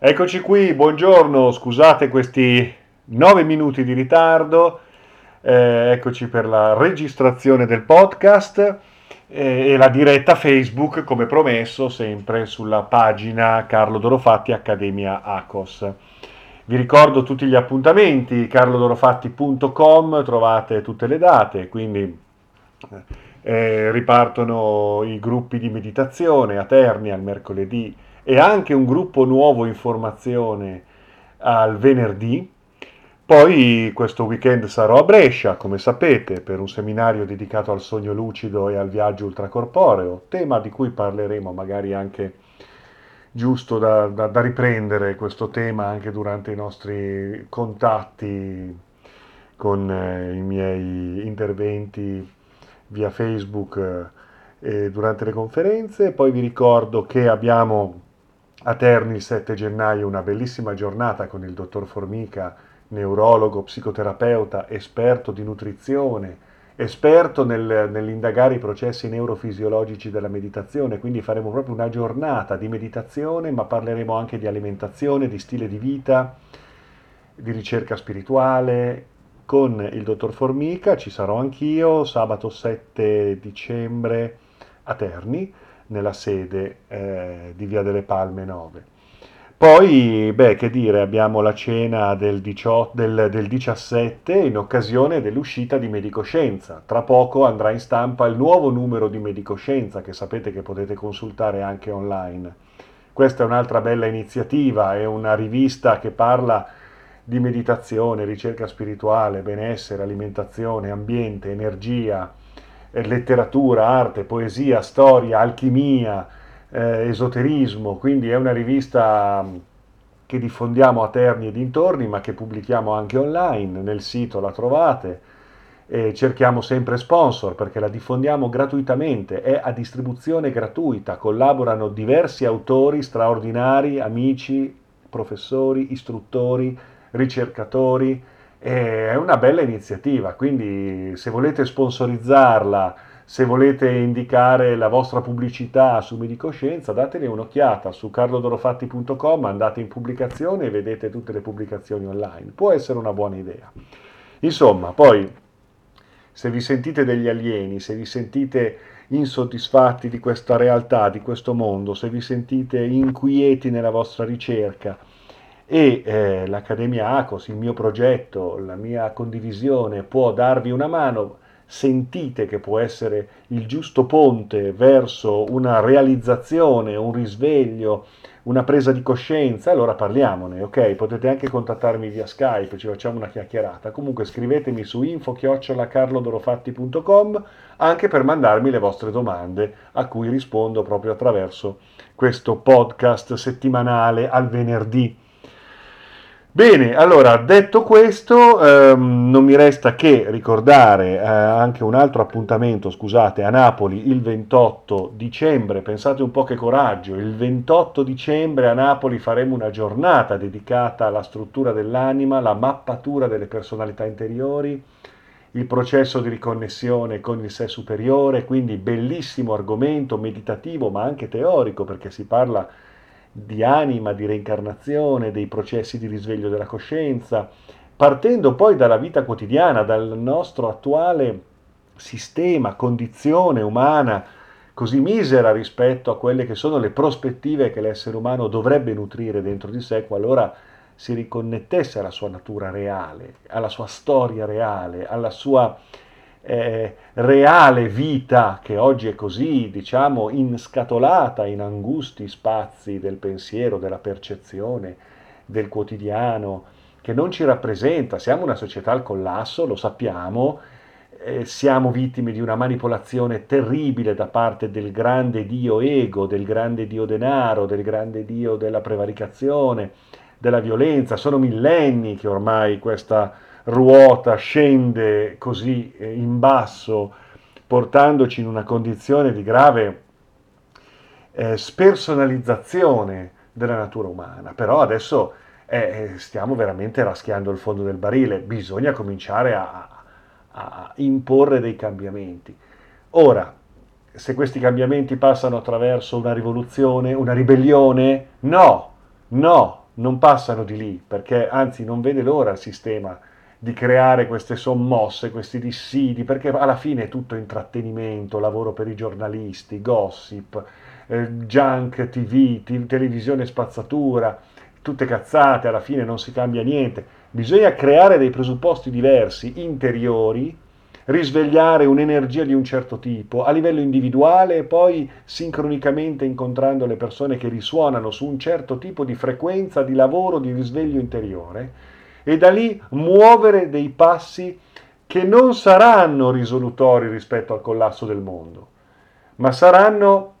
Eccoci qui, buongiorno, scusate questi nove minuti di ritardo, eh, eccoci per la registrazione del podcast eh, e la diretta Facebook come promesso sempre sulla pagina Carlo Dorofatti Accademia ACOS. Vi ricordo tutti gli appuntamenti, carlodorofatti.com, trovate tutte le date, quindi eh, ripartono i gruppi di meditazione a Terni al mercoledì e anche un gruppo nuovo informazione al venerdì. Poi questo weekend sarò a Brescia, come sapete, per un seminario dedicato al sogno lucido e al viaggio ultracorporeo, tema di cui parleremo magari anche giusto da, da, da riprendere questo tema anche durante i nostri contatti con eh, i miei interventi via Facebook eh, durante le conferenze. Poi vi ricordo che abbiamo a Terni il 7 gennaio una bellissima giornata con il dottor Formica, neurologo, psicoterapeuta, esperto di nutrizione, esperto nel, nell'indagare i processi neurofisiologici della meditazione, quindi faremo proprio una giornata di meditazione, ma parleremo anche di alimentazione, di stile di vita, di ricerca spirituale. Con il dottor Formica ci sarò anch'io sabato 7 dicembre a Terni nella sede eh, di Via delle Palme 9. Poi, beh, che dire, abbiamo la cena del, 18, del, del 17 in occasione dell'uscita di Medicoscienza. Tra poco andrà in stampa il nuovo numero di Medicoscienza che sapete che potete consultare anche online. Questa è un'altra bella iniziativa, è una rivista che parla di meditazione, ricerca spirituale, benessere, alimentazione, ambiente, energia, letteratura, arte, poesia, storia, alchimia, eh, esoterismo, quindi è una rivista mm, che diffondiamo a Terni e dintorni, ma che pubblichiamo anche online, nel sito la trovate. E cerchiamo sempre sponsor perché la diffondiamo gratuitamente, è a distribuzione gratuita, collaborano diversi autori straordinari, amici, professori, istruttori, ricercatori, è una bella iniziativa, quindi se volete sponsorizzarla, se volete indicare la vostra pubblicità su Medicoscienza, datene un'occhiata su carlodorofatti.com, andate in pubblicazione e vedete tutte le pubblicazioni online. Può essere una buona idea. Insomma, poi se vi sentite degli alieni, se vi sentite insoddisfatti di questa realtà, di questo mondo, se vi sentite inquieti nella vostra ricerca, e eh, l'Accademia ACOS, il mio progetto, la mia condivisione può darvi una mano, sentite che può essere il giusto ponte verso una realizzazione, un risveglio, una presa di coscienza, allora parliamone, ok? Potete anche contattarmi via Skype, ci facciamo una chiacchierata. Comunque scrivetemi su info-carlodorofatti.com anche per mandarmi le vostre domande a cui rispondo proprio attraverso questo podcast settimanale al venerdì. Bene, allora detto questo, ehm, non mi resta che ricordare eh, anche un altro appuntamento, scusate, a Napoli il 28 dicembre, pensate un po' che coraggio, il 28 dicembre a Napoli faremo una giornata dedicata alla struttura dell'anima, la mappatura delle personalità interiori, il processo di riconnessione con il sé superiore, quindi bellissimo argomento meditativo ma anche teorico perché si parla di di anima, di reincarnazione, dei processi di risveglio della coscienza, partendo poi dalla vita quotidiana, dal nostro attuale sistema, condizione umana così misera rispetto a quelle che sono le prospettive che l'essere umano dovrebbe nutrire dentro di sé qualora si riconnettesse alla sua natura reale, alla sua storia reale, alla sua eh, reale vita che oggi è così, diciamo, inscatolata in angusti spazi del pensiero, della percezione, del quotidiano, che non ci rappresenta. Siamo una società al collasso, lo sappiamo, eh, siamo vittime di una manipolazione terribile da parte del grande dio ego, del grande dio denaro, del grande dio della prevaricazione, della violenza. Sono millenni che ormai questa ruota scende così eh, in basso, portandoci in una condizione di grave eh, spersonalizzazione della natura umana. Però adesso eh, eh, stiamo veramente raschiando il fondo del barile, bisogna cominciare a, a imporre dei cambiamenti. Ora, se questi cambiamenti passano attraverso una rivoluzione, una ribellione, no, no, non passano di lì, perché anzi non vede l'ora il sistema di creare queste sommosse, questi dissidi, perché alla fine è tutto intrattenimento, lavoro per i giornalisti, gossip, eh, junk TV, t- televisione spazzatura, tutte cazzate, alla fine non si cambia niente. Bisogna creare dei presupposti diversi, interiori, risvegliare un'energia di un certo tipo a livello individuale e poi sincronicamente incontrando le persone che risuonano su un certo tipo di frequenza di lavoro, di risveglio interiore e da lì muovere dei passi che non saranno risolutori rispetto al collasso del mondo, ma saranno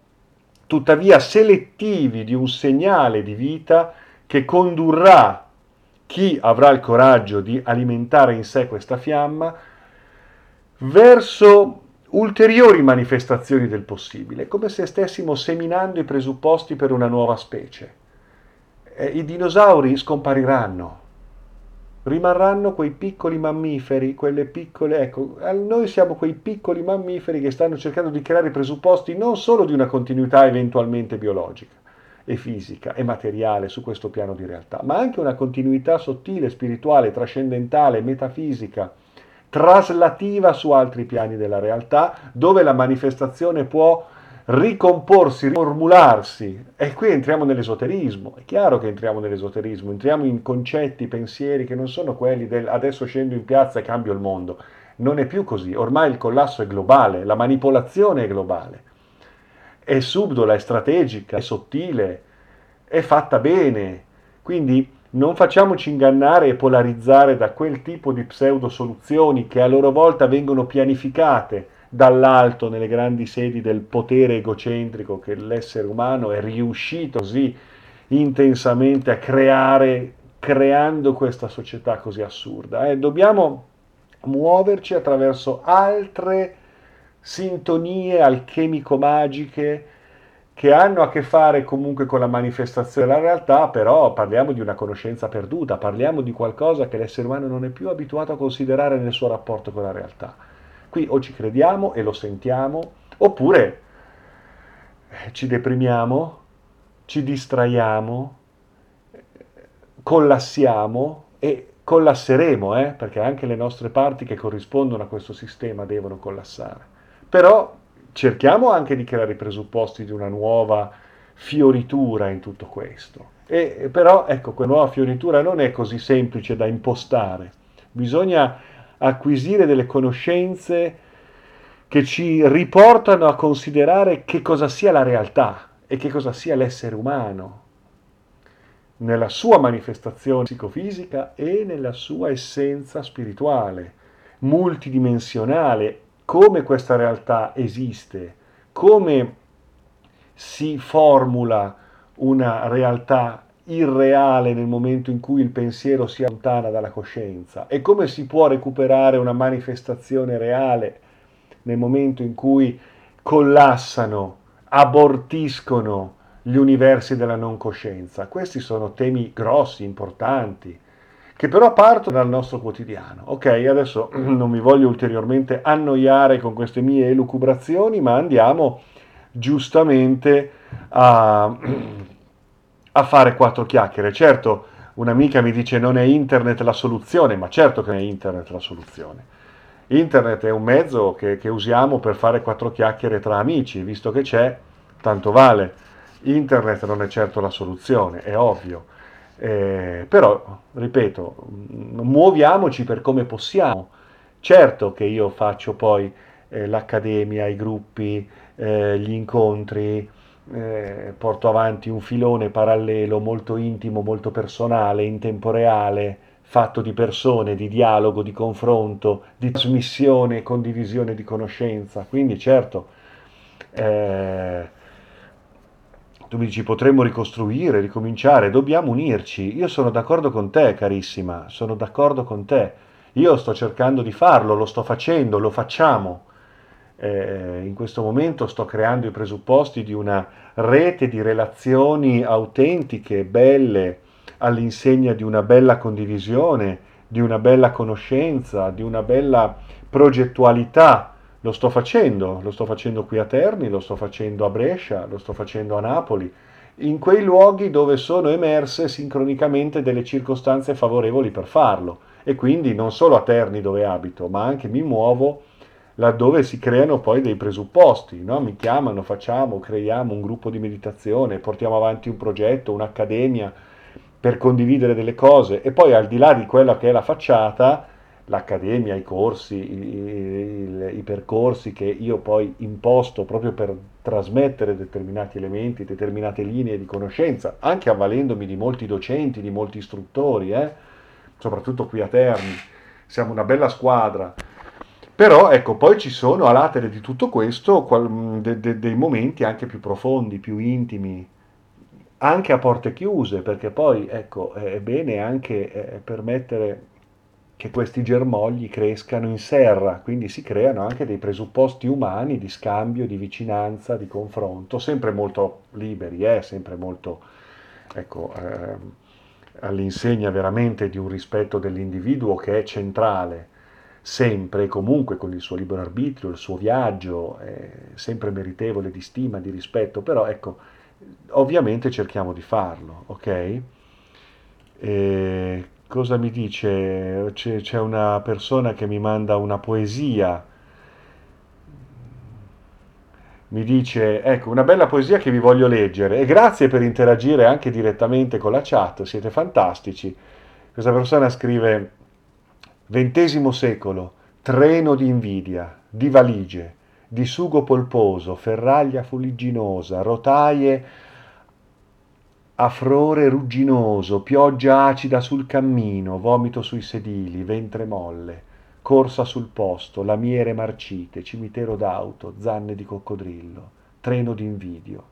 tuttavia selettivi di un segnale di vita che condurrà chi avrà il coraggio di alimentare in sé questa fiamma verso ulteriori manifestazioni del possibile, come se stessimo seminando i presupposti per una nuova specie. I dinosauri scompariranno, rimarranno quei piccoli mammiferi, quelle piccole, ecco, noi siamo quei piccoli mammiferi che stanno cercando di creare i presupposti non solo di una continuità eventualmente biologica e fisica e materiale su questo piano di realtà, ma anche una continuità sottile, spirituale, trascendentale, metafisica, traslativa su altri piani della realtà, dove la manifestazione può ricomporsi, riformularsi. E qui entriamo nell'esoterismo. È chiaro che entriamo nell'esoterismo, entriamo in concetti, pensieri che non sono quelli del adesso scendo in piazza e cambio il mondo. Non è più così. Ormai il collasso è globale, la manipolazione è globale. È subdola, è strategica, è sottile, è fatta bene. Quindi non facciamoci ingannare e polarizzare da quel tipo di pseudo soluzioni che a loro volta vengono pianificate dall'alto nelle grandi sedi del potere egocentrico che l'essere umano è riuscito così intensamente a creare, creando questa società così assurda. Eh, dobbiamo muoverci attraverso altre sintonie alchemico-magiche che hanno a che fare comunque con la manifestazione della realtà, però parliamo di una conoscenza perduta, parliamo di qualcosa che l'essere umano non è più abituato a considerare nel suo rapporto con la realtà. Qui o ci crediamo e lo sentiamo, oppure eh, ci deprimiamo, ci distraiamo, collassiamo e collasseremo, eh, perché anche le nostre parti che corrispondono a questo sistema devono collassare. Però cerchiamo anche di creare i presupposti di una nuova fioritura in tutto questo. E, però ecco, quella nuova fioritura non è così semplice da impostare, bisogna acquisire delle conoscenze che ci riportano a considerare che cosa sia la realtà e che cosa sia l'essere umano nella sua manifestazione psicofisica e nella sua essenza spirituale, multidimensionale, come questa realtà esiste, come si formula una realtà irreale nel momento in cui il pensiero si allontana dalla coscienza e come si può recuperare una manifestazione reale nel momento in cui collassano, abortiscono gli universi della non coscienza. Questi sono temi grossi, importanti, che però partono dal nostro quotidiano. Ok, adesso non mi voglio ulteriormente annoiare con queste mie elucubrazioni, ma andiamo giustamente a a fare quattro chiacchiere. Certo, un'amica mi dice non è internet la soluzione, ma certo che è internet la soluzione. Internet è un mezzo che, che usiamo per fare quattro chiacchiere tra amici, visto che c'è, tanto vale. Internet non è certo la soluzione, è ovvio. Eh, però, ripeto, muoviamoci per come possiamo. Certo che io faccio poi eh, l'accademia, i gruppi, eh, gli incontri, eh, porto avanti un filone parallelo molto intimo, molto personale, in tempo reale, fatto di persone, di dialogo, di confronto, di trasmissione e condivisione di conoscenza. Quindi certo, eh, tu mi dici potremmo ricostruire, ricominciare, dobbiamo unirci. Io sono d'accordo con te, carissima, sono d'accordo con te. Io sto cercando di farlo, lo sto facendo, lo facciamo eh, in questo momento sto creando i presupposti di una rete di relazioni autentiche, belle, all'insegna di una bella condivisione, di una bella conoscenza, di una bella progettualità. Lo sto facendo, lo sto facendo qui a Terni, lo sto facendo a Brescia, lo sto facendo a Napoli in quei luoghi dove sono emerse sincronicamente delle circostanze favorevoli per farlo e quindi non solo a Terni dove abito, ma anche mi muovo laddove si creano poi dei presupposti, no? mi chiamano, facciamo, creiamo un gruppo di meditazione, portiamo avanti un progetto, un'accademia per condividere delle cose e poi al di là di quella che è la facciata, l'accademia, i corsi, i, i, i, percorsi che io poi imposto proprio per trasmettere determinati elementi, determinate linee di conoscenza, anche avvalendomi di molti docenti, di molti istruttori, eh? soprattutto qui a Terni, siamo una bella squadra. Però ecco, poi ci sono a latere di tutto questo qual, de, de, dei momenti anche più profondi, più intimi, anche a porte chiuse, perché poi ecco, è bene anche eh, permettere che questi germogli crescano in serra, quindi si creano anche dei presupposti umani di scambio, di vicinanza, di confronto, sempre molto liberi, eh, sempre molto ecco, eh, all'insegna veramente di un rispetto dell'individuo che è centrale, sempre e comunque con il suo libero arbitrio, il suo viaggio, è sempre meritevole di stima, di rispetto, però ecco, ovviamente cerchiamo di farlo, ok? E cosa mi dice? C'è, c'è una persona che mi manda una poesia. Mi dice, ecco, una bella poesia che vi voglio leggere e grazie per interagire anche direttamente con la chat, siete fantastici. Questa persona scrive, XX secolo, treno di invidia, di valigie, di sugo polposo, ferraglia fuligginosa, rotaie Afrore rugginoso, pioggia acida sul cammino, vomito sui sedili, ventre molle, corsa sul posto, lamiere marcite, cimitero d'auto, zanne di coccodrillo, treno d'invidio,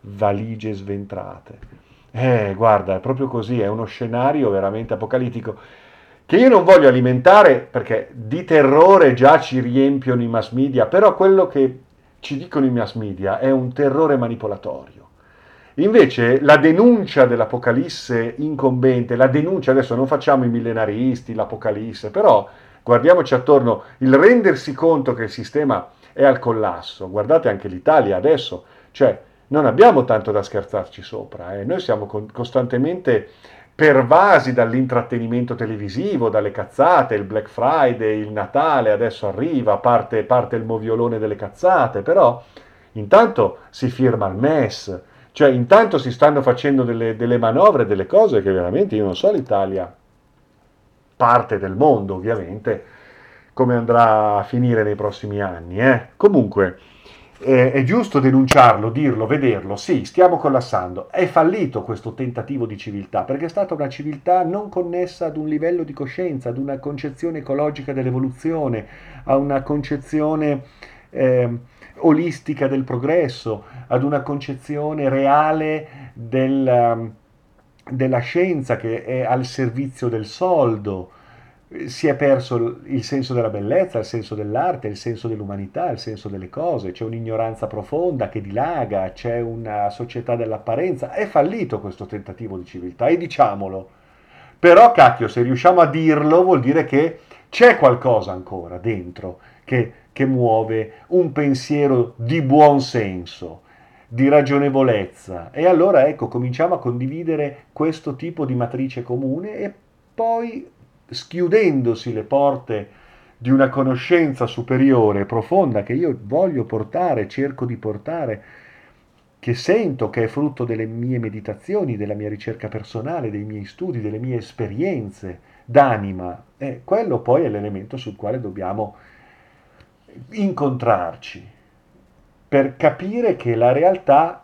valigie sventrate. Eh, guarda, è proprio così, è uno scenario veramente apocalittico che io non voglio alimentare perché di terrore già ci riempiono i mass media, però quello che ci dicono i mass media è un terrore manipolatorio Invece la denuncia dell'Apocalisse incombente, la denuncia, adesso non facciamo i millenaristi, l'Apocalisse, però guardiamoci attorno, il rendersi conto che il sistema è al collasso, guardate anche l'Italia adesso, cioè non abbiamo tanto da scherzarci sopra, eh. noi siamo con, costantemente pervasi dall'intrattenimento televisivo, dalle cazzate, il Black Friday, il Natale adesso arriva, parte, parte il moviolone delle cazzate, però intanto si firma il MES, cioè, intanto si stanno facendo delle, delle manovre, delle cose che veramente io non so l'Italia, parte del mondo ovviamente, come andrà a finire nei prossimi anni. Eh? Comunque, eh, è giusto denunciarlo, dirlo, vederlo. Sì, stiamo collassando. È fallito questo tentativo di civiltà, perché è stata una civiltà non connessa ad un livello di coscienza, ad una concezione ecologica dell'evoluzione, a una concezione... Eh, olistica del progresso, ad una concezione reale del, um, della scienza che è al servizio del soldo. Si è perso il senso della bellezza, il senso dell'arte, il senso dell'umanità, il senso delle cose, c'è un'ignoranza profonda che dilaga, c'è una società dell'apparenza. È fallito questo tentativo di civiltà e diciamolo. Però, cacchio, se riusciamo a dirlo vuol dire che c'è qualcosa ancora dentro che che muove un pensiero di buon senso, di ragionevolezza. E allora ecco, cominciamo a condividere questo tipo di matrice comune e poi schiudendosi le porte di una conoscenza superiore, profonda, che io voglio portare, cerco di portare, che sento che è frutto delle mie meditazioni, della mia ricerca personale, dei miei studi, delle mie esperienze d'anima, eh, quello poi è l'elemento sul quale dobbiamo incontrarci per capire che la realtà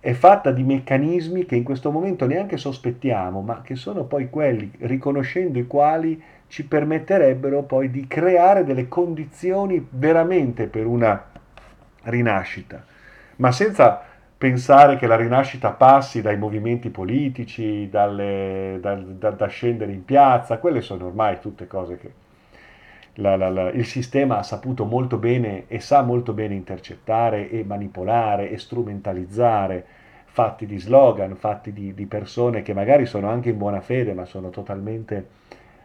è fatta di meccanismi che in questo momento neanche sospettiamo, ma che sono poi quelli, riconoscendo i quali ci permetterebbero poi di creare delle condizioni veramente per una rinascita, ma senza pensare che la rinascita passi dai movimenti politici, dalle, da, da, da scendere in piazza, quelle sono ormai tutte cose che la, la, la, il sistema ha saputo molto bene e sa molto bene intercettare e manipolare e strumentalizzare fatti di slogan, fatti di, di persone che magari sono anche in buona fede, ma sono totalmente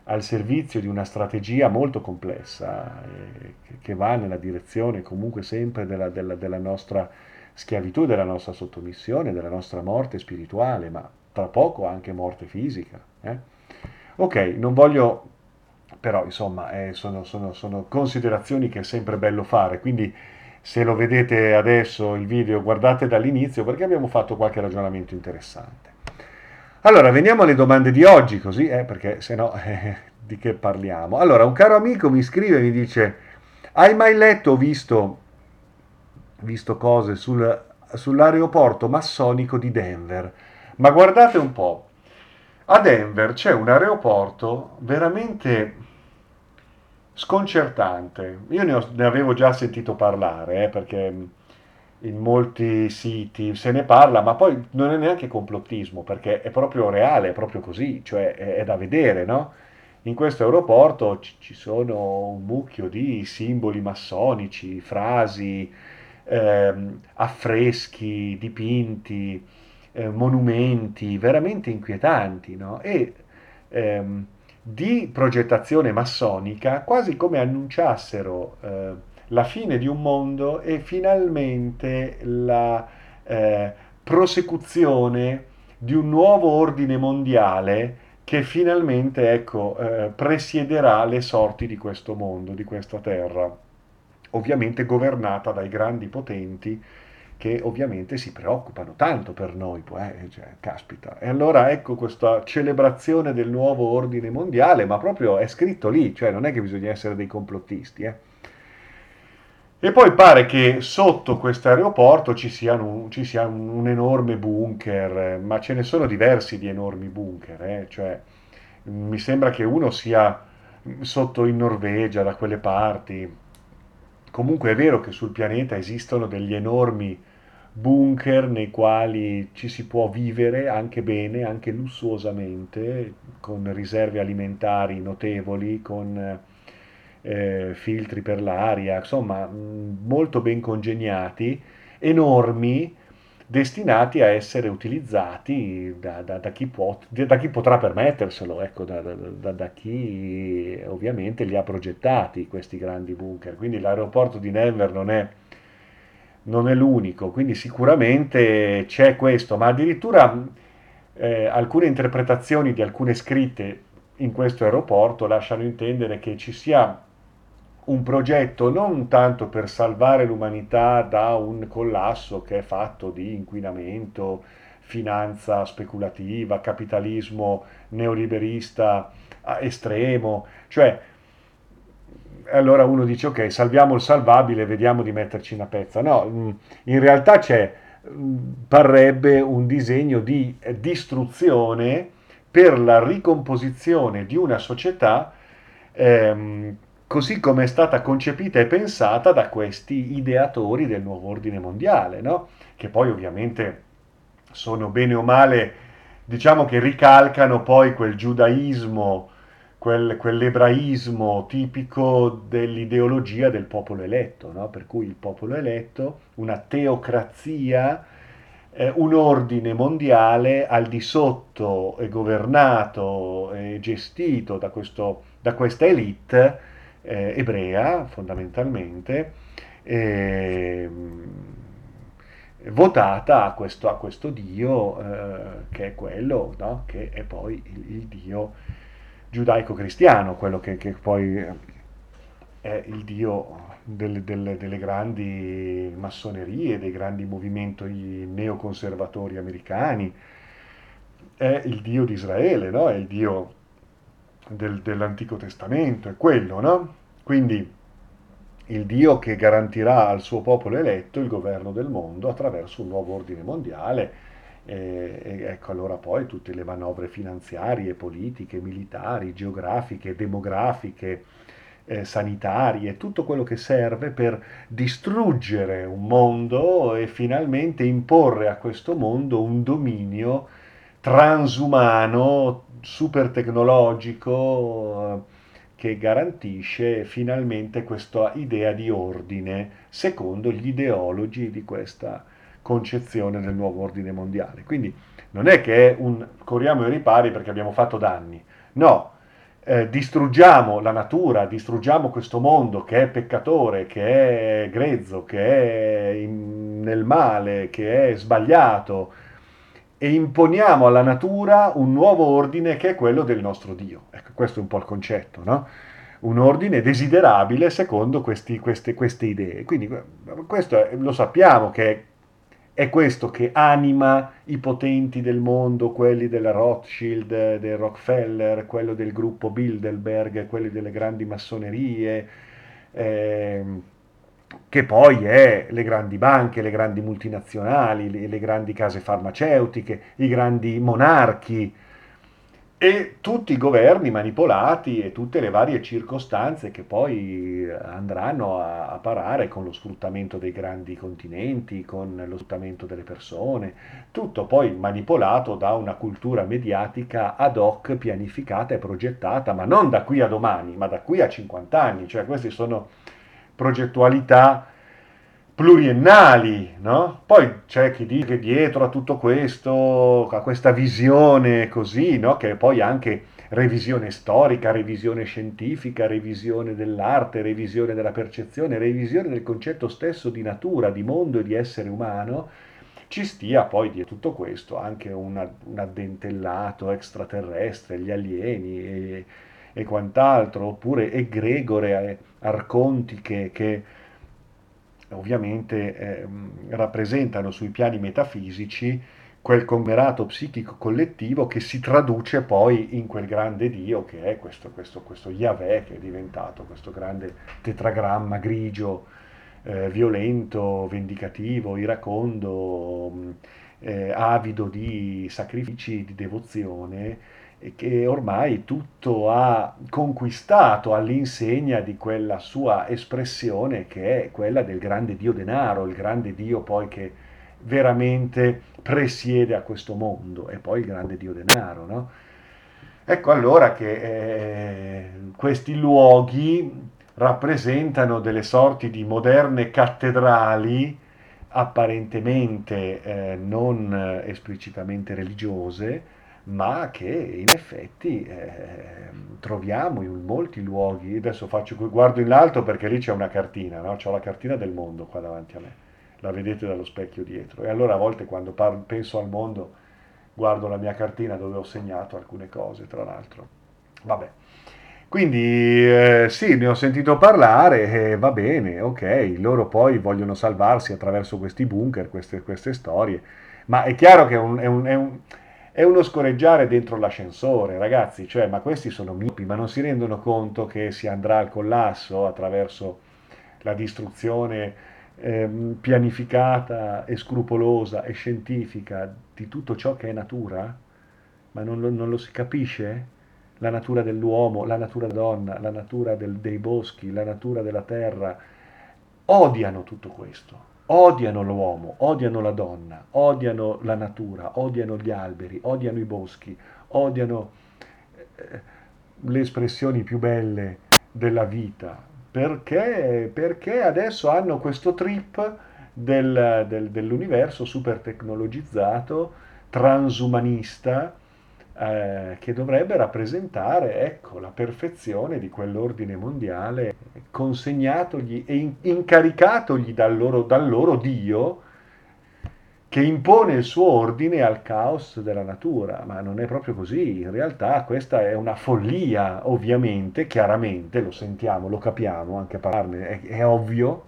al servizio di una strategia molto complessa eh, che va nella direzione comunque sempre della, della, della nostra schiavitù, della nostra sottomissione, della nostra morte spirituale, ma tra poco anche morte fisica. Eh? Ok, non voglio, però insomma, eh, sono, sono, sono considerazioni che è sempre bello fare, quindi se lo vedete adesso il video guardate dall'inizio perché abbiamo fatto qualche ragionamento interessante. Allora, veniamo alle domande di oggi, così, eh, perché se no eh, di che parliamo? Allora, un caro amico mi scrive e mi dice, hai mai letto o visto, visto cose sul, sull'aeroporto massonico di Denver? Ma guardate un po', a Denver c'è un aeroporto veramente sconcertante. Io ne, ho, ne avevo già sentito parlare, eh, perché in molti siti se ne parla, ma poi non è neanche complottismo, perché è proprio reale, è proprio così, cioè è, è da vedere, no? In questo aeroporto ci, ci, sono un mucchio di simboli massonici, frasi, ehm, affreschi, dipinti, eh, monumenti veramente inquietanti, no? E ehm, di progettazione massonica, quasi come annunciassero eh, la fine di un mondo e finalmente la eh, prosecuzione di un nuovo ordine mondiale che finalmente ecco, eh, presiederà le sorti di questo mondo, di questa terra, ovviamente governata dai grandi potenti che ovviamente si preoccupano tanto per noi, eh, cioè, caspita. E allora ecco questa celebrazione del nuovo ordine mondiale, ma proprio è scritto lì, cioè non è che bisogna essere dei complottisti. Eh. E poi pare che sotto questo aeroporto ci sia, un, ci sia un, un, enorme bunker, ma ce ne sono diversi di enormi bunker, eh? cioè, mi sembra che uno sia sotto in Norvegia, da quelle parti. Comunque è vero che sul pianeta esistono degli enormi bunker nei quali ci si può vivere anche bene, anche lussuosamente, con riserve alimentari notevoli, con eh, filtri per l'aria, insomma molto ben congegnati, enormi, destinati a essere utilizzati da, da, da, chi, può, da chi, potrà permetterselo, ecco, da, chi ovviamente li ha progettati questi grandi bunker. Quindi l'aeroporto di Denver non è non è l'unico, quindi sicuramente c'è questo, ma addirittura eh, alcune interpretazioni di alcune scritte in questo aeroporto lasciano intendere che ci sia un progetto non tanto per salvare l'umanità da un collasso che è fatto di inquinamento, finanza speculativa, capitalismo neoliberista estremo, cioè allora uno dice ok, salviamo il salvabile, vediamo di metterci una pezza. No, mm, in realtà c'è, mm, parrebbe un disegno di distruzione per la ricomposizione di una società ehm, così come è stata concepita e pensata da questi ideatori del nuovo ordine mondiale, no? che poi ovviamente sono bene o male, diciamo che ricalcano poi quel giudaismo quel, quell'ebraismo tipico dell'ideologia del popolo eletto, no? per cui il popolo eletto, una teocrazia, eh, un ordine mondiale al di sotto e governato e gestito da, questo, da questa elite eh, ebrea fondamentalmente, eh, votata a questo, a questo Dio eh, che è quello, no? che è poi il, il Dio giudaico-cristiano, quello che, che, poi è il dio delle, delle, delle, grandi massonerie, dei grandi movimenti neoconservatori americani, è il dio di Israele, no? è il dio del, dell'Antico Testamento, è quello, no? Quindi il Dio che garantirà al suo popolo eletto il governo del mondo attraverso un nuovo ordine mondiale, e, e ecco allora poi tutte le manovre finanziarie, politiche, militari, geografiche, demografiche, eh, sanitarie, tutto quello che serve per distruggere un mondo e finalmente imporre a questo mondo un dominio transumano, super tecnologico, eh, che garantisce finalmente questa idea di ordine secondo gli ideologi di questa concezione del nuovo ordine mondiale. Quindi non è che è un corriamo ai ripari perché abbiamo fatto danni, no, eh, distruggiamo la natura, distruggiamo questo mondo che è peccatore, che è grezzo, che è in nel male, che è sbagliato, e imponiamo alla natura un nuovo ordine che è quello del nostro Dio. Ecco, questo è un po' il concetto, no? Un ordine desiderabile secondo questi, queste, queste, idee. Quindi questo è, lo sappiamo che è questo che anima i potenti del mondo, quelli della Rothschild, del Rockefeller, quello del gruppo Bilderberg, quelli delle grandi massonerie. Eh, che poi è le grandi banche, le grandi multinazionali, le, le grandi case farmaceutiche, i grandi monarchi e tutti i governi manipolati e tutte le varie circostanze che poi andranno a, a, parare con lo sfruttamento dei grandi continenti, con lo sfruttamento delle persone, tutto poi manipolato da una cultura mediatica ad hoc, pianificata e progettata, ma non da qui a domani, ma da qui a 50 anni, cioè queste sono progettualità pluriennali, no? Poi c'è chi dice che dietro a tutto questo, a questa visione così, no? Che poi anche revisione storica, revisione scientifica, revisione dell'arte, revisione della percezione, revisione del concetto stesso di natura, di mondo e di essere umano, ci stia poi dietro tutto questo anche un, un addentellato extraterrestre, gli alieni e, e quant'altro, oppure egregore eh, arcontiche che ovviamente eh, rappresentano sui piani metafisici quel conglomerato psichico collettivo che si traduce poi in quel grande Dio che è questo, questo, questo Yahweh che è diventato questo grande tetragramma grigio, eh, violento, vendicativo, iracondo, eh, avido di sacrifici, di devozione che ormai tutto ha conquistato all'insegna di quella sua espressione che è quella del grande Dio denaro, il grande Dio poi che veramente presiede a questo mondo e poi il grande Dio denaro. No? Ecco allora che eh, questi luoghi rappresentano delle sorti di moderne cattedrali apparentemente eh, non esplicitamente religiose, ma che in effetti eh, troviamo in molti luoghi. Adesso faccio, guardo in alto perché lì c'è una cartina, no? c'ho la cartina del mondo qua davanti a me, la vedete dallo specchio dietro. E allora a volte quando par- penso al mondo guardo la mia cartina dove ho segnato alcune cose, tra l'altro. Vabbè. Quindi eh, sì, ne ho sentito parlare, eh, va bene, ok, loro poi vogliono salvarsi attraverso questi bunker, queste, queste storie, ma è chiaro che è un, è un, è un è uno scorreggiare dentro l'ascensore, ragazzi, cioè, ma questi sono miopi, ma non si rendono conto che si andrà al collasso attraverso la distruzione ehm, pianificata e scrupolosa e scientifica di tutto ciò che è natura? Ma non lo, non lo si capisce? La natura dell'uomo, la natura donna, la natura del, dei boschi, la natura della terra, odiano tutto questo odiano l'uomo, odiano la donna, odiano la natura, odiano gli alberi, odiano i boschi, odiano eh, le espressioni più belle della vita, perché, perché adesso hanno questo trip del, del, dell'universo super tecnologizzato, transumanista, eh, che dovrebbe rappresentare ecco, la perfezione di quell'ordine mondiale consegnatogli e incaricatogli dal loro, dal loro Dio che impone il suo ordine al caos della natura, ma non è proprio così, in realtà questa è una follia, ovviamente, chiaramente, lo sentiamo, lo capiamo, anche a parlarne, è, è ovvio,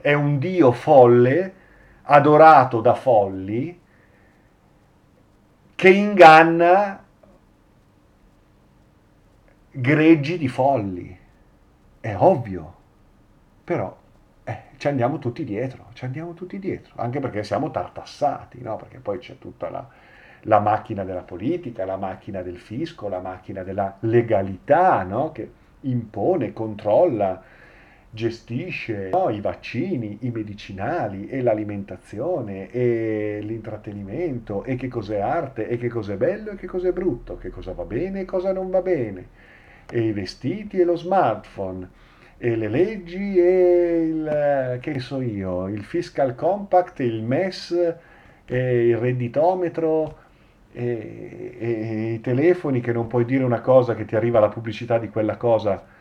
è un Dio folle, adorato da folli, che inganna greggi di folli. È ovvio, però eh, ci andiamo tutti dietro, ci andiamo tutti dietro, anche perché siamo tartassati, no? perché poi c'è tutta la, la, macchina della politica, la macchina del fisco, la macchina della legalità, no? che impone, controlla, gestisce no, i vaccini, i medicinali e l'alimentazione e l'intrattenimento e che cos'è arte e che cos'è bello e che cos'è brutto, che cosa va bene e cosa non va bene, e i vestiti e lo smartphone e le leggi e il, che so io, il fiscal compact, il MES, il redditometro e, e i telefoni che non puoi dire una cosa che ti arriva la pubblicità di quella cosa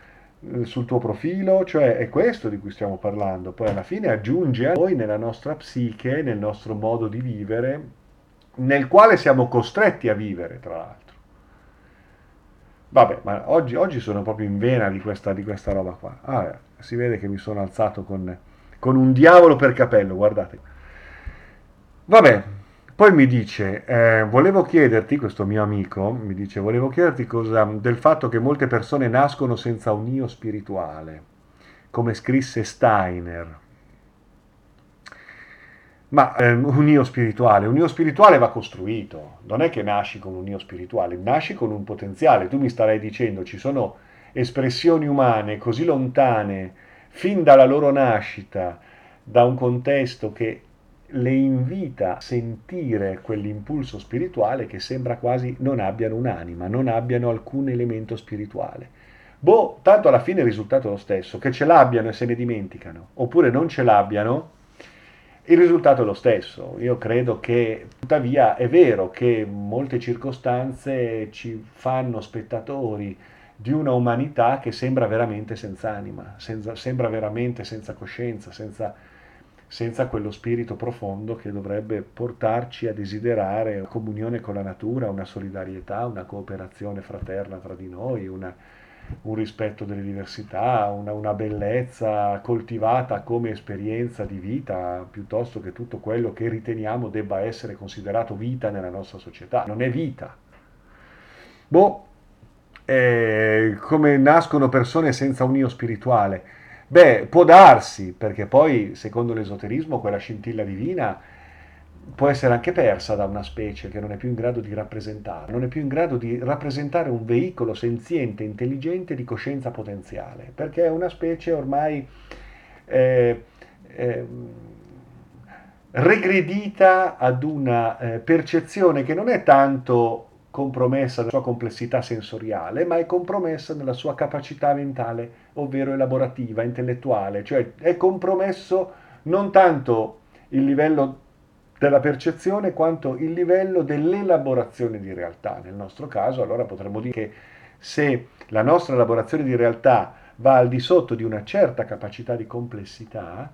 sul tuo profilo, cioè è questo di cui stiamo parlando. Poi alla fine aggiunge a noi nella nostra psiche, nel nostro modo di vivere, nel quale siamo costretti a vivere, tra l'altro. Vabbè, ma oggi, oggi sono proprio in vena di questa, di questa roba qua. Ah, si vede che mi sono alzato con, con un diavolo per capello, guardate. Vabbè, poi mi dice, eh, volevo chiederti, questo mio amico, mi dice, volevo chiederti cosa, del fatto che molte persone nascono senza un io spirituale, come scrisse Steiner. Ma eh, un io spirituale, un io spirituale va costruito, non è che nasci con un io spirituale, nasci con un potenziale. Tu mi starai dicendo, ci sono espressioni umane così lontane fin dalla loro nascita da un contesto che le invita a sentire quell'impulso spirituale che sembra quasi non abbiano un'anima, non abbiano alcun elemento spirituale. Boh, tanto alla fine il risultato è lo stesso, che ce l'abbiano e se ne dimenticano, oppure non ce l'abbiano, il risultato è lo stesso. Io credo che, tuttavia, è vero che molte circostanze ci fanno spettatori di una umanità che sembra veramente senza anima, senza, sembra veramente senza coscienza, senza senza quello spirito profondo che dovrebbe portarci a desiderare una comunione con la natura, una solidarietà, una cooperazione fraterna tra di noi, una, un rispetto delle diversità, una, una, bellezza coltivata come esperienza di vita, piuttosto che tutto quello che riteniamo debba essere considerato vita nella nostra società. Non è vita. Boh, eh, come nascono persone senza un io spirituale Beh, può darsi, perché poi, secondo l'esoterismo, quella scintilla divina può essere anche persa da una specie che non è più in grado di rappresentare, non è più in grado di rappresentare un veicolo senziente, intelligente di coscienza potenziale, perché è una specie ormai eh, eh, regredita ad una eh, percezione che non è tanto compromessa nella sua complessità sensoriale, ma è compromessa nella sua capacità mentale, ovvero elaborativa, intellettuale, cioè è compromesso non tanto il livello della percezione quanto il livello dell'elaborazione di realtà. Nel nostro caso, allora potremmo dire che se la nostra elaborazione di realtà va al di sotto di una certa capacità di complessità,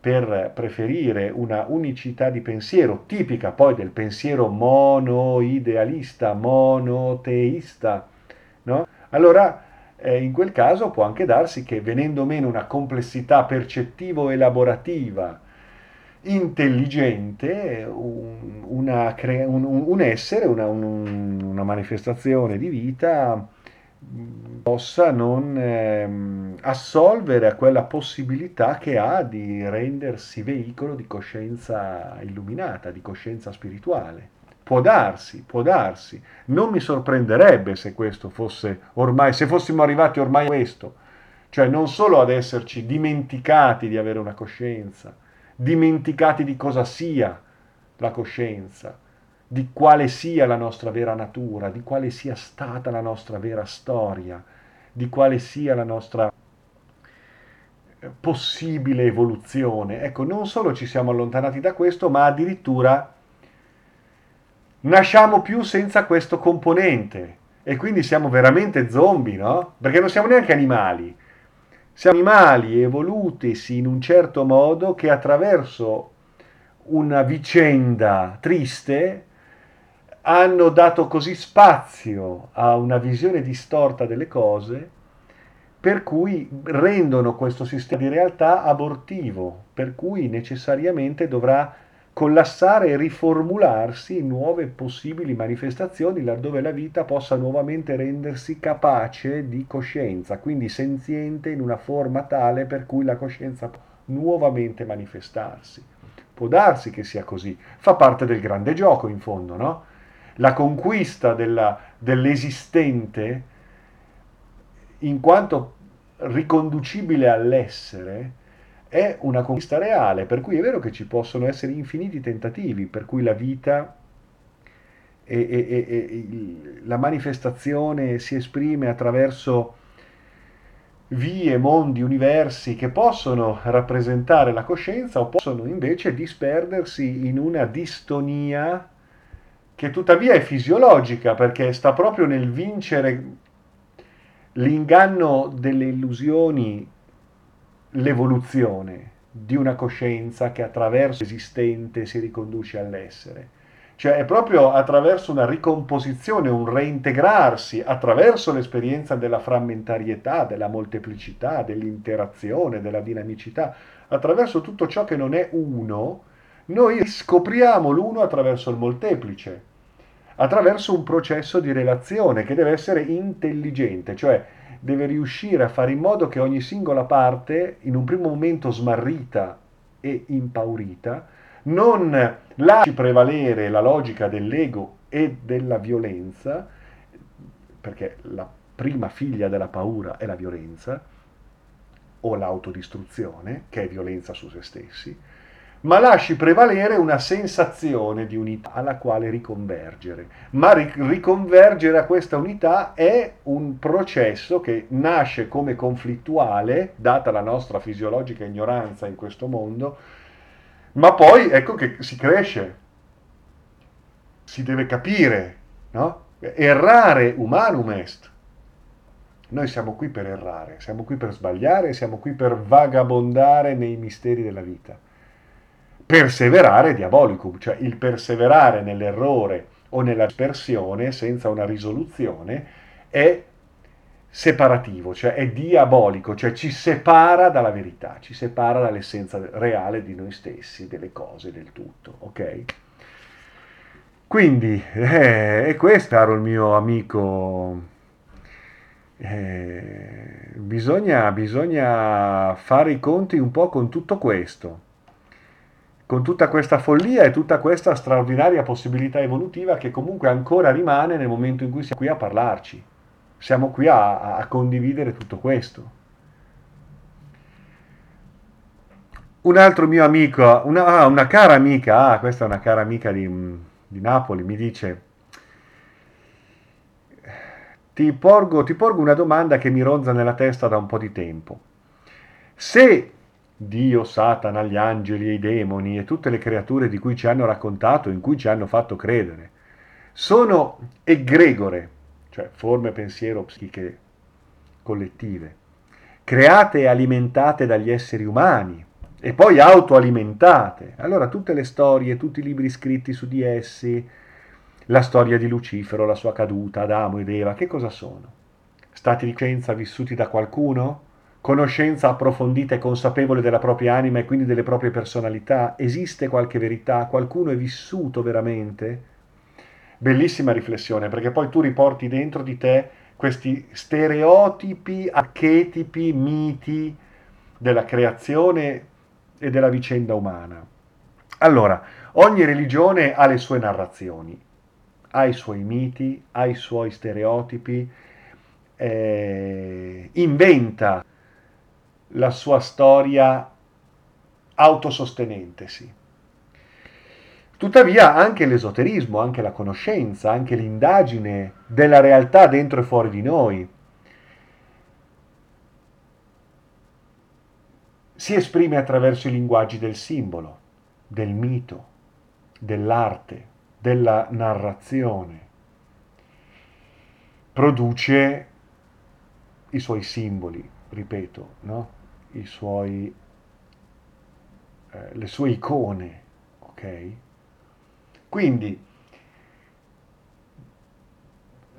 per preferire una unicità di pensiero, tipica poi del pensiero monoidealista, monoteista, no? allora eh, in quel caso può anche darsi che venendo meno una complessità percettivo-elaborativa intelligente, un, una, un, un essere, una, un, una manifestazione di vita, possa non ehm, assolvere a quella possibilità che ha di rendersi veicolo di coscienza illuminata, di coscienza spirituale. Può darsi, può darsi. Non mi sorprenderebbe se questo fosse ormai, se fossimo arrivati ormai a questo, cioè non solo ad esserci dimenticati di avere una coscienza, dimenticati di cosa sia la coscienza, di quale sia la nostra vera natura, di quale sia stata la nostra vera storia, di quale sia la nostra eh, possibile evoluzione. Ecco, non solo ci siamo allontanati da questo, ma addirittura nasciamo più senza questo componente e quindi siamo veramente zombie, no? Perché non siamo neanche animali. Siamo animali evolutisi in un certo modo che attraverso una vicenda triste hanno dato così spazio a una visione distorta delle cose per cui rendono questo sistema di realtà abortivo, per cui necessariamente dovrà collassare e riformularsi in nuove possibili manifestazioni laddove la vita possa nuovamente rendersi capace di coscienza, quindi senziente in una forma tale per cui la coscienza può nuovamente manifestarsi. Può darsi che sia così, fa parte del grande gioco in fondo, no? La conquista della, dell'esistente, in quanto riconducibile all'essere, è una conquista reale, per cui è vero che ci possono essere infiniti tentativi, per cui la vita e, e, e, la manifestazione si esprime attraverso vie, mondi, universi che possono rappresentare la coscienza o possono invece disperdersi in una distonia che tuttavia è fisiologica perché sta proprio nel vincere l'inganno delle illusioni, l'evoluzione di una coscienza che attraverso l'esistente si riconduce all'essere. Cioè è proprio attraverso una ricomposizione, un reintegrarsi, attraverso l'esperienza della frammentarietà, della molteplicità, dell'interazione, della dinamicità, attraverso tutto ciò che non è uno, noi scopriamo l'uno attraverso il molteplice, attraverso un processo di relazione che deve essere intelligente, cioè deve riuscire a fare in modo che ogni singola parte, in un primo momento smarrita e impaurita, non lasci prevalere la logica dell'ego e della violenza, perché la prima figlia della paura è la violenza, o l'autodistruzione, che è violenza su se stessi, ma lasci prevalere una sensazione di unità alla quale riconvergere. Ma riconvergere a questa unità è un processo che nasce come conflittuale, data la nostra fisiologica ignoranza in questo mondo, ma poi ecco che si cresce, si deve capire, no? Errare umanum est. Noi siamo qui per errare, siamo qui per sbagliare, siamo qui per vagabondare nei misteri della vita perseverare diabolicum, cioè il perseverare nell'errore o nella dispersione senza una risoluzione è separativo, cioè è diabolico, cioè ci separa dalla verità, ci separa dall'essenza reale di noi stessi, delle cose, del tutto, ok? Quindi, eh, è questo, caro il mio amico, eh, bisogna, bisogna fare i conti un po' con tutto questo con tutta questa follia e tutta questa straordinaria possibilità evolutiva che comunque ancora rimane nel momento in cui siamo qui a parlarci. Siamo qui a, a condividere tutto questo. Un altro mio amico, una, ah, una, cara amica, ah, questa è una cara amica di, di Napoli, mi dice, ti porgo, ti porgo una domanda che mi ronza nella testa da un po' di tempo. Se Dio, Satana, gli angeli e i demoni e tutte le creature di cui ci hanno raccontato, in cui ci hanno fatto credere, sono egregore, cioè forme pensiero psiche collettive, create e alimentate dagli esseri umani e poi autoalimentate. Allora tutte le storie, tutti i libri scritti su di essi, la storia di Lucifero, la sua caduta, Adamo ed Eva, che cosa sono? Stati di coscienza vissuti da qualcuno? Conoscenza approfondita e consapevole della propria anima e quindi delle proprie personalità? Esiste qualche verità? Qualcuno è vissuto veramente? Bellissima riflessione, perché poi tu riporti dentro di te questi stereotipi, archetipi, miti della creazione e della vicenda umana. Allora, ogni religione ha le sue narrazioni, ha i suoi miti, ha i suoi stereotipi, eh, inventa la sua storia autosostenentesi. Tuttavia anche l'esoterismo, anche la conoscenza, anche l'indagine della realtà dentro e fuori di noi si esprime attraverso i linguaggi del simbolo, del mito, dell'arte, della narrazione. Produce i suoi simboli, ripeto, no? Suoi, eh, le sue icone, ok? Quindi,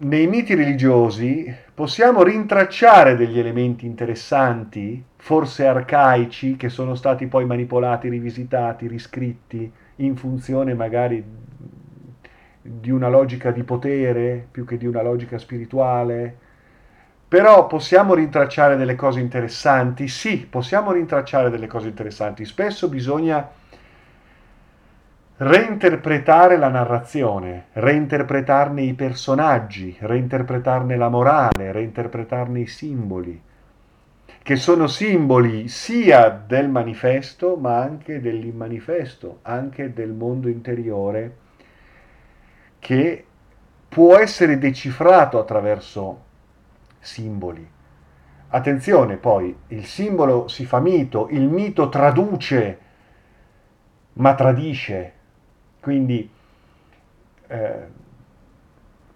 nei miti religiosi possiamo rintracciare degli elementi interessanti, forse arcaici, che sono stati poi manipolati, rivisitati, riscritti in funzione magari di una logica di potere più che di una logica spirituale, però possiamo rintracciare delle cose interessanti? Sì, possiamo rintracciare delle cose interessanti. Spesso bisogna reinterpretare la narrazione, reinterpretarne i personaggi, reinterpretarne la morale, reinterpretarne i simboli, che sono simboli sia del manifesto ma anche dell'immanifesto, anche del mondo interiore, che può essere decifrato attraverso simboli. Attenzione poi, il simbolo si fa mito, il mito traduce, ma tradisce. Quindi eh,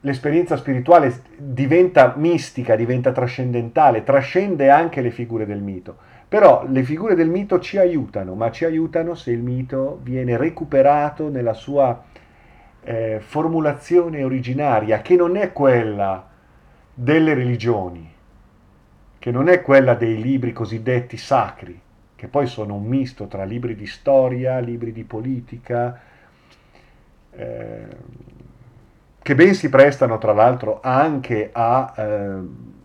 l'esperienza spirituale diventa mistica, diventa trascendentale, trascende anche le figure del mito. Però le figure del mito ci aiutano, ma ci aiutano se il mito viene recuperato nella sua eh, formulazione originaria, che non è quella delle religioni, che non è quella dei libri cosiddetti sacri, che poi sono un misto tra libri di storia, libri di politica, eh, che ben si prestano tra l'altro anche a eh,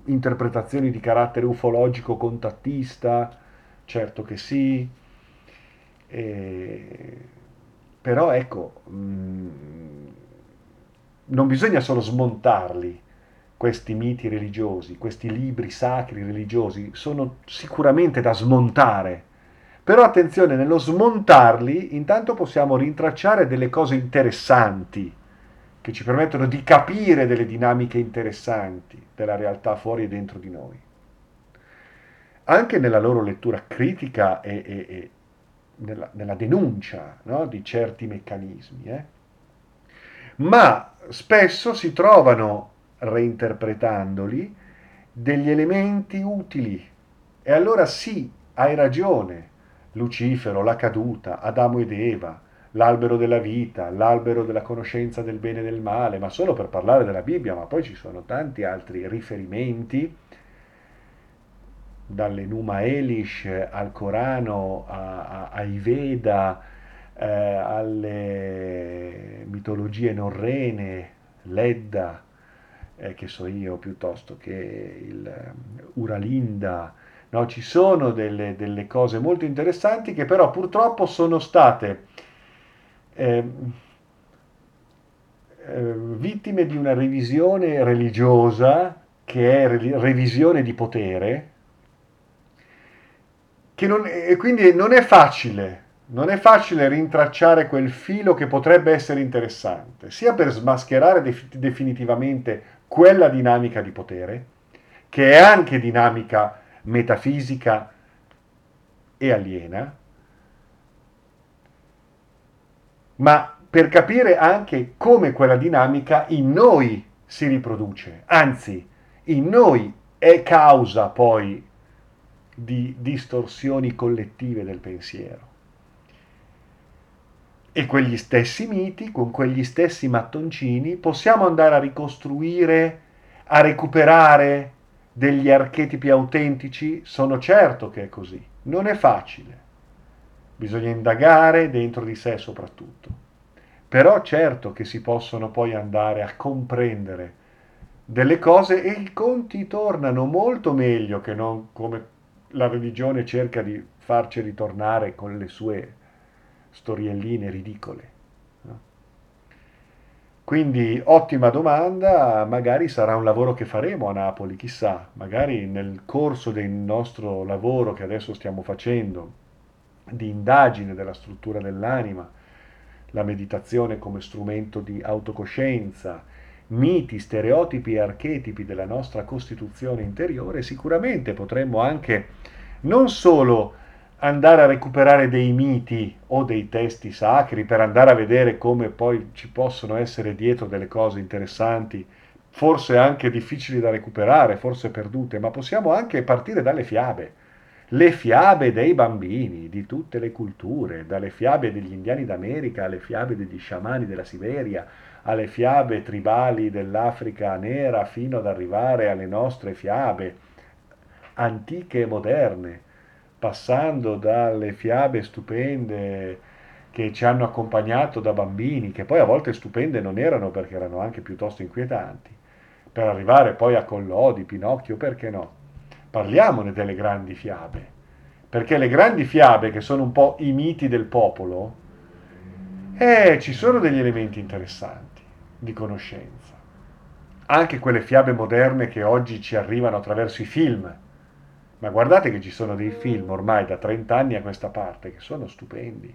interpretazioni di carattere ufologico contattista, certo che sì, e, però ecco, mh, mm, non bisogna solo smontarli, questi miti religiosi, questi libri sacri religiosi, sono sicuramente da smontare. Però attenzione, nello smontarli intanto possiamo rintracciare delle cose interessanti che ci permettono di capire delle dinamiche interessanti della realtà fuori e dentro di noi. Anche nella loro lettura critica e, e, e nella, nella, denuncia no, di certi meccanismi. Eh. Ma spesso si trovano, reinterpretandoli, degli elementi utili. E allora sì, hai ragione, Lucifero, la caduta, Adamo ed Eva, l'albero della vita, l'albero della conoscenza del bene e del male, ma solo per parlare della Bibbia, ma poi ci sono tanti altri riferimenti, dalle Numa Elish al Corano, a, a, ai Veda, eh, alle mitologie norrene, l'Edda, eh, che so io, piuttosto che il um, Uralinda, no? ci sono delle, delle cose molto interessanti che però purtroppo sono state eh, eh, vittime di una revisione religiosa che è re- revisione di potere, che non, e quindi non è facile, non è facile rintracciare quel filo che potrebbe essere interessante, sia per smascherare def- definitivamente quella dinamica di potere, che è anche dinamica metafisica e aliena, ma per capire anche come quella dinamica in noi si riproduce, anzi in noi è causa poi di distorsioni collettive del pensiero. E quegli stessi miti, con quegli stessi mattoncini, possiamo andare a ricostruire, a recuperare degli archetipi autentici? Sono certo che è così. Non è facile bisogna indagare dentro di sé soprattutto. Però certo che si possono poi andare a comprendere delle cose e i conti tornano molto meglio che non come la religione cerca di farci ritornare con le sue storielline ridicole. Quindi ottima domanda, magari sarà un lavoro che faremo a Napoli, chissà, magari nel corso del nostro lavoro che adesso stiamo facendo di indagine della struttura dell'anima, la meditazione come strumento di autocoscienza, miti, stereotipi e archetipi della nostra costituzione interiore, sicuramente potremmo anche non solo andare a recuperare dei miti o dei testi sacri per andare a vedere come poi ci possono essere dietro delle cose interessanti, forse anche difficili da recuperare, forse perdute, ma possiamo anche partire dalle fiabe. Le fiabe dei bambini di tutte le culture, dalle fiabe degli indiani d'America alle fiabe degli sciamani della Siberia, alle fiabe tribali dell'Africa nera, fino ad arrivare alle nostre fiabe antiche e moderne, passando dalle fiabe stupende che ci hanno accompagnato da bambini, che poi a volte stupende non erano perché erano anche piuttosto inquietanti, per arrivare poi a Collodi, Pinocchio, perché no? parliamone delle grandi fiabe, perché le grandi fiabe, che sono un po' i miti del popolo, eh, ci sono degli elementi interessanti di conoscenza. Anche quelle fiabe moderne che oggi ci arrivano attraverso i film. Ma guardate che ci sono dei film ormai da 30 anni a questa parte che sono stupendi,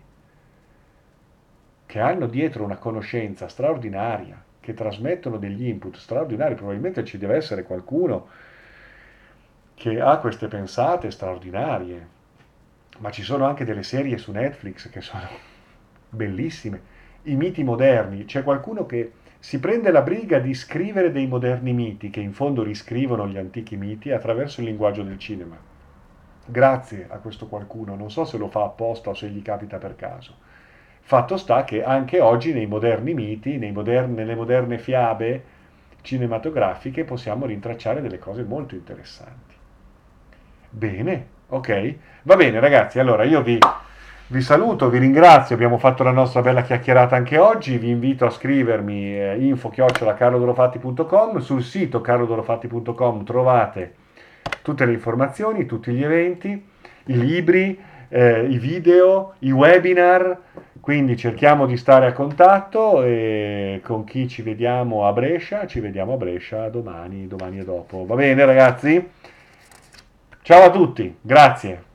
che hanno dietro una conoscenza straordinaria, che trasmettono degli input straordinari. Probabilmente ci deve essere qualcuno che ha queste pensate straordinarie, ma ci sono anche delle serie su Netflix che sono bellissime. I miti moderni, c'è qualcuno che si prende la briga di scrivere dei moderni miti che in fondo riscrivono gli antichi miti attraverso il linguaggio del cinema. Grazie a questo qualcuno, non so se lo fa apposta o se gli capita per caso. Fatto sta che anche oggi nei moderni miti, moderni, nelle moderne fiabe cinematografiche possiamo rintracciare delle cose molto interessanti. Bene, ok? Va bene ragazzi, allora io vi vi saluto, vi ringrazio, abbiamo fatto la nostra bella chiacchierata anche oggi, vi invito a scrivermi eh, info-carlodorofatti.com, sul sito carlodorofatti.com trovate tutte le informazioni, tutti gli eventi, i libri, eh, i video, i webinar, quindi cerchiamo di stare a contatto e con chi ci vediamo a Brescia, ci vediamo a Brescia domani, domani e dopo. Va bene ragazzi? Ciao a tutti, grazie.